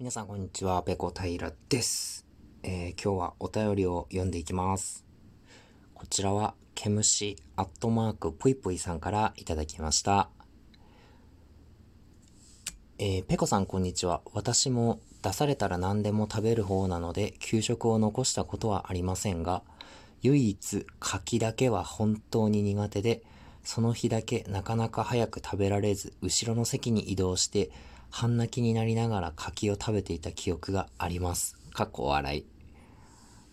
皆さんこんにちは、ペコ平です、えー、今日はお便りを読んでいきます。こちらは、ケムシアットマークぷいぷいさんからいただきました。えー、ペコさんこんにちは。私も出されたら何でも食べる方なので、給食を残したことはありませんが、唯一柿だけは本当に苦手で、その日だけなかなか早く食べられず、後ろの席に移動して、半泣きになりながら柿を食べていた記憶があります。かっこ笑い。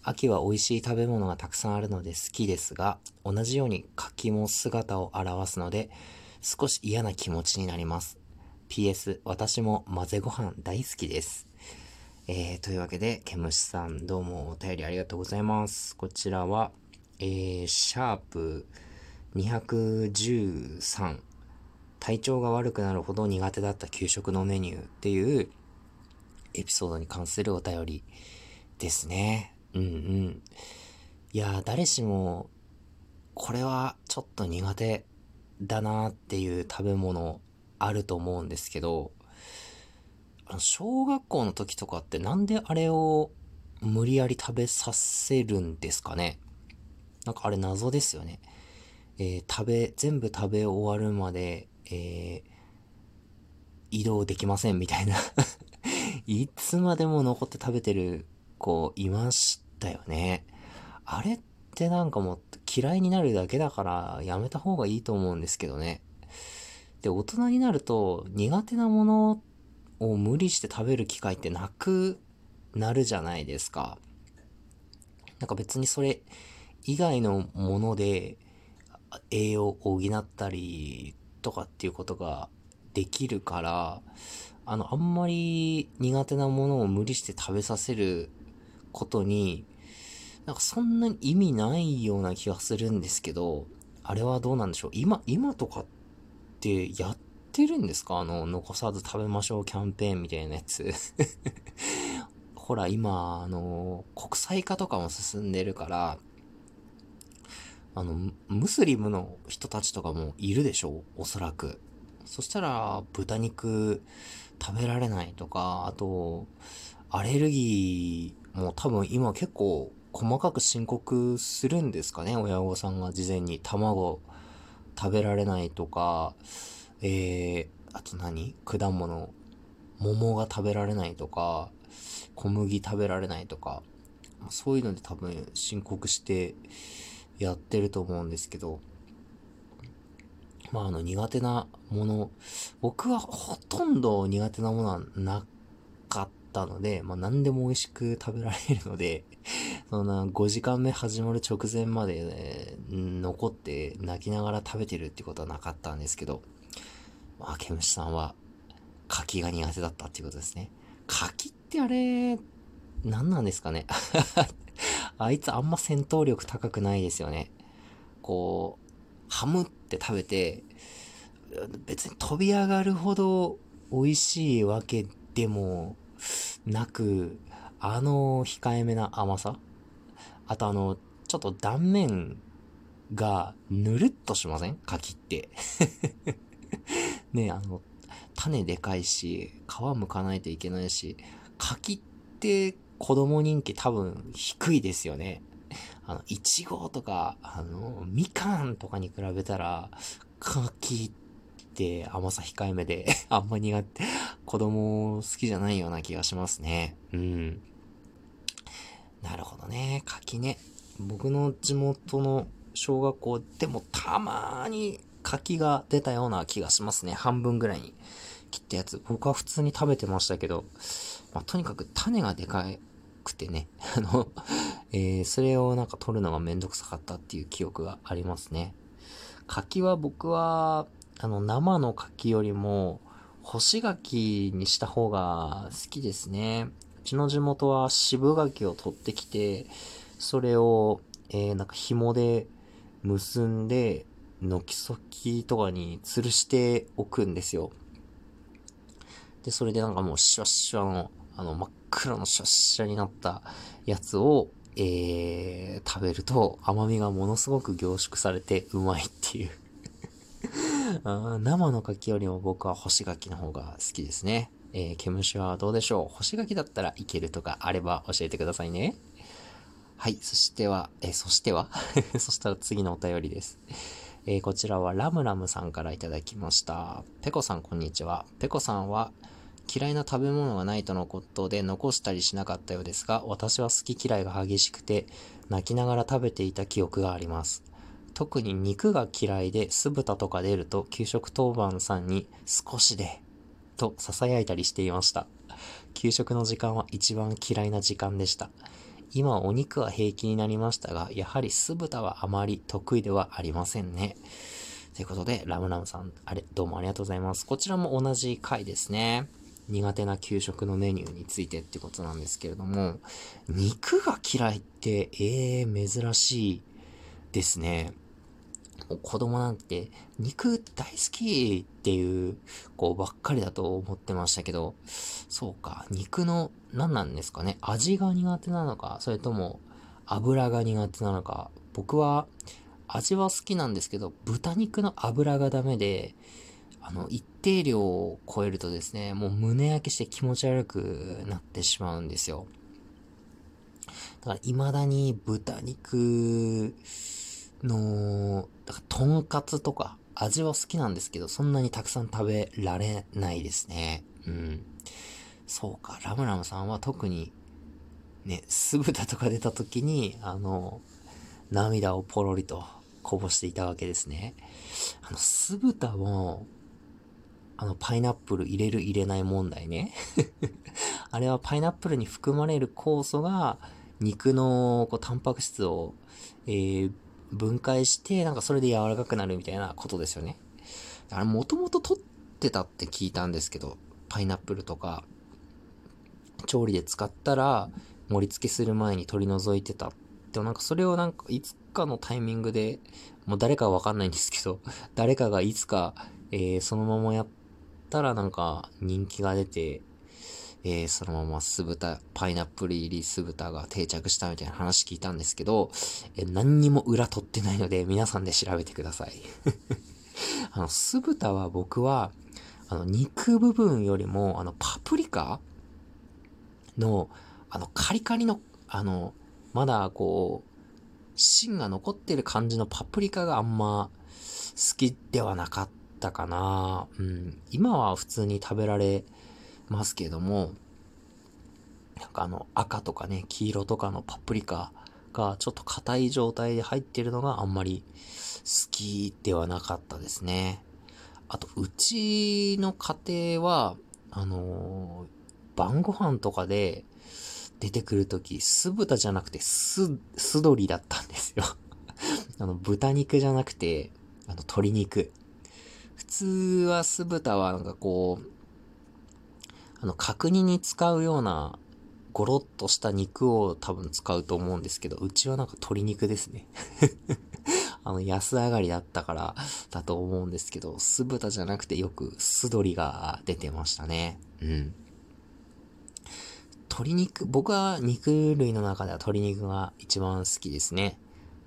秋は美味しい食べ物がたくさんあるので好きですが、同じように柿も姿を現すので、少し嫌な気持ちになります。PS、私も混ぜご飯大好きです。えー、というわけで、ケムシさんどうもお便りありがとうございます。こちらは、えー、シャープ213体調が悪くなるほど苦手だった給食のメニューっていうエピソードに関するお便りですね。うんうん。いや、誰しも、これはちょっと苦手だなっていう食べ物あると思うんですけど、あの小学校の時とかってなんであれを無理やり食べさせるんですかね？なんかあれ謎ですよね。えー、食べ、全部食べ終わるまでえー、移動できませんみたいな いつまでも残って食べてる子いましたよね。あれってなんかもう嫌いになるだけだからやめた方がいいと思うんですけどね。で、大人になると苦手なものを無理して食べる機会ってなくなるじゃないですか。なんか別にそれ以外のもので栄養を補ったりとかっていうことができるから、あの、あんまり苦手なものを無理して食べさせることに、なんかそんなに意味ないような気がするんですけど、あれはどうなんでしょう？今、今とかってやってるんですか？あの、残さず食べましょうキャンペーンみたいなやつ。ほら、今、あの、国際化とかも進んでるから、あの、ムスリムの人たちとかもいるでしょ？うおそらく。そしたら、豚肉食べられないとか、あと、アレルギーも多分今結構細かく申告するんですかね？親御さんが事前に。卵食べられないとか、えー、あと何？果物。桃が食べられないとか、小麦食べられないとか、そういうので多分申告してやってると思うんですけど、まああの苦手なもの、僕はほとんど苦手なものはなかったので、まあ何でも美味しく食べられるので、そんな5時間目始まる直前まで、ね、残って泣きながら食べてるってことはなかったんですけど、まあ、ケムシさんは柿が苦手だったっていうことですね。柿ってあれ、何なんですかね？あいつあんま戦闘力高くないですよね。こう、ハムって食べて、別に飛び上がるほど美味しいわけでもなく、あの控えめな甘さあとあの、ちょっと断面がぬるっとしません？柿って。ねあの、種でかいし、皮剥かないといけないし、柿って子供人気多分低いですよね。あの、いちごとか、あの、みかんとかに比べたら、柿って甘さ控えめで あんま苦手、子供好きじゃないような気がしますね。うん。なるほどね。柿ね。僕の地元の小学校でもたまーに柿が出たような気がしますね。半分ぐらいに切ったやつ。僕は普通に食べてましたけど、まあ、とにかく種がでかくてね、あの、えー、それをなんか取るのがめんどくさかったっていう記憶がありますね。柿は僕は、あの、生の柿よりも、干し柿にした方が好きですね。うちの地元は渋柿を取ってきて、それを、えー、なんか紐で結んで、軒先とかに吊るしておくんですよ。で、それでなんかもうシュワシュワの、あの、真っ黒のシャッシャになったやつを、えー、食べると甘みがものすごく凝縮されてうまいっていう あ生の柿よりも僕は干し柿の方が好きですね。えー、毛虫はどうでしょう？干し柿だったらいけるとかあれば教えてくださいね。はい、そしては、えー、そしては？そしたら次のお便りです。えー、こちらはラムラムさんからいただきました。ペコさんこんにちは。ペコさんは嫌いな食べ物がないとのことで残したりしなかったようですが、私は好き嫌いが激しくて、泣きながら食べていた記憶があります。特に肉が嫌いで酢豚とか出ると給食当番さんに少しでと囁いたりしていました。給食の時間は一番嫌いな時間でした。今お肉は平気になりましたが、やはり酢豚はあまり得意ではありませんね。ということで、ラムラムさん、あれ、どうもありがとうございます。こちらも同じ回ですね。苦手な給食のメニューについてってことなんですけれども、肉が嫌いって、ええー、珍しいですね。子供なんて肉大好きっていう子ばっかりだと思ってましたけど、そうか、肉の何なんですかね、味が苦手なのか、それとも油が苦手なのか、僕は味は好きなんですけど、豚肉の油がダメで、あの、一定量を超えるとですね、もう胸焼けして気持ち悪くなってしまうんですよ。だから未だに豚肉の、だからとんかつとか味は好きなんですけど、そんなにたくさん食べられないですね。うん。そうか、ラムラムさんは特に、ね、酢豚とか出た時に、あの、涙をポロリとこぼしていたわけですね。あの、酢豚も、あの、パイナップル入れる入れない問題ね。あれはパイナップルに含まれる酵素が、肉のこうタンパク質を、えー、分解して、なんかそれで柔らかくなるみたいなことですよね。あれ、もともと取ってたって聞いたんですけど、パイナップルとか、調理で使ったら、盛り付けする前に取り除いてた。でもなんかそれをなんかいつかのタイミングで、もう誰かわかんないんですけど、誰かがいつか、えー、そのままやっったらなんか人気が出て、えー、そのまま酢豚、パイナップル入り酢豚が定着したみたいな話聞いたんですけど、えー、何にも裏取ってないので皆さんで調べてください。あの、酢豚は僕は、あの、肉部分よりも、あの、パプリカの、あの、カリカリの、あの、まだこう、芯が残ってる感じのパプリカがあんま好きではなかったたかな。うん。今は普通に食べられますけども、なんかあの赤とかね、黄色とかのパプリカがちょっと硬い状態で入ってるのがあんまり好きではなかったですね。あと、うちの家庭は、あのー、晩ご飯とかで出てくるとき、酢豚じゃなくて酢、酢鶏だったんですよ あの、豚肉じゃなくて、あの、鶏肉。普通は酢豚はなんかこう、あの、角煮に使うような、ゴロッとした肉を多分使うと思うんですけど、うちはなんか鶏肉ですね。あの、安上がりだったからだと思うんですけど、酢豚じゃなくてよく酢鶏が出てましたね。うん。鶏肉、僕は肉類の中では鶏肉が一番好きですね。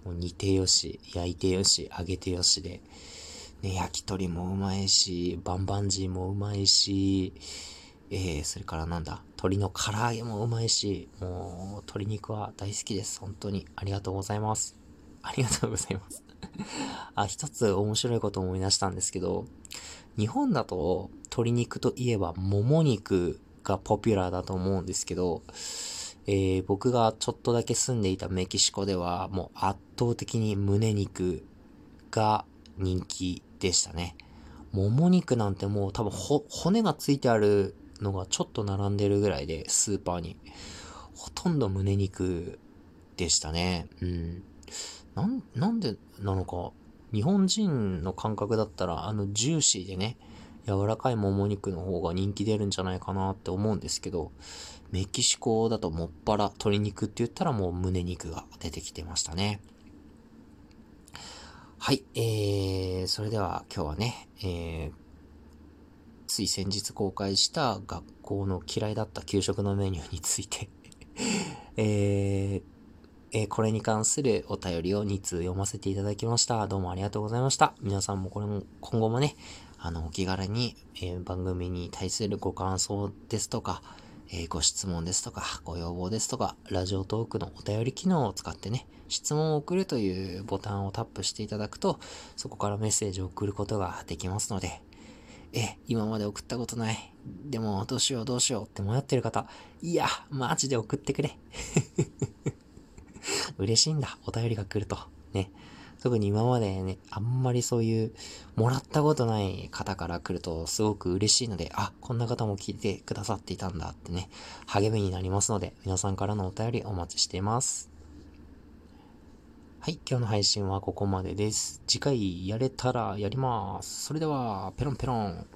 もう煮てよし、焼いてよし、揚げてよしで。ね、焼き鳥もうまいし、バンバンジーもうまいし、えー、それからなんだ、鶏の唐揚げもうまいし、もう、鶏肉は大好きです。本当に。ありがとうございます。ありがとうございます。あ、一つ面白いこと思い出したんですけど、日本だと鶏肉といえばもも肉がポピュラーだと思うんですけど、えー、僕がちょっとだけ住んでいたメキシコではもう圧倒的に胸肉が人気でしたね。もも肉なんてもう多分骨がついてあるのがちょっと並んでるぐらいで、スーパーに。ほとんど胸肉でしたね。うん。なん、なんでなのか、日本人の感覚だったら、あのジューシーでね、柔らかいもも肉の方が人気出るんじゃないかなって思うんですけど、メキシコだともっぱら鶏肉って言ったらもう胸肉が出てきてましたね。はい、えー、それでは今日はね、えー、つい先日公開した学校の嫌いだった給食のメニューについて えー、えー、これに関するお便りを2通読ませていただきました。どうもありがとうございました。皆さんもこれも今後もね、あの、お気軽に、えー、番組に対するご感想ですとか、えー、ご質問ですとか、ご要望ですとか、ラジオトークのお便り機能を使ってね、質問を送るというボタンをタップしていただくと、そこからメッセージを送ることができますので、え、今まで送ったことない。でも、どうしようどうしようって迷ってる方、いや、マジで送ってくれ。嬉しいんだ。お便りが来ると。ね。特に今までね、あんまりそういう、もらったことない方から来るとすごく嬉しいので、あ、こんな方も聞いてくださっていたんだってね、励みになりますので、皆さんからのお便りお待ちしています。はい、今日の配信はここまでです。次回やれたらやります。それでは、ペロンペロン。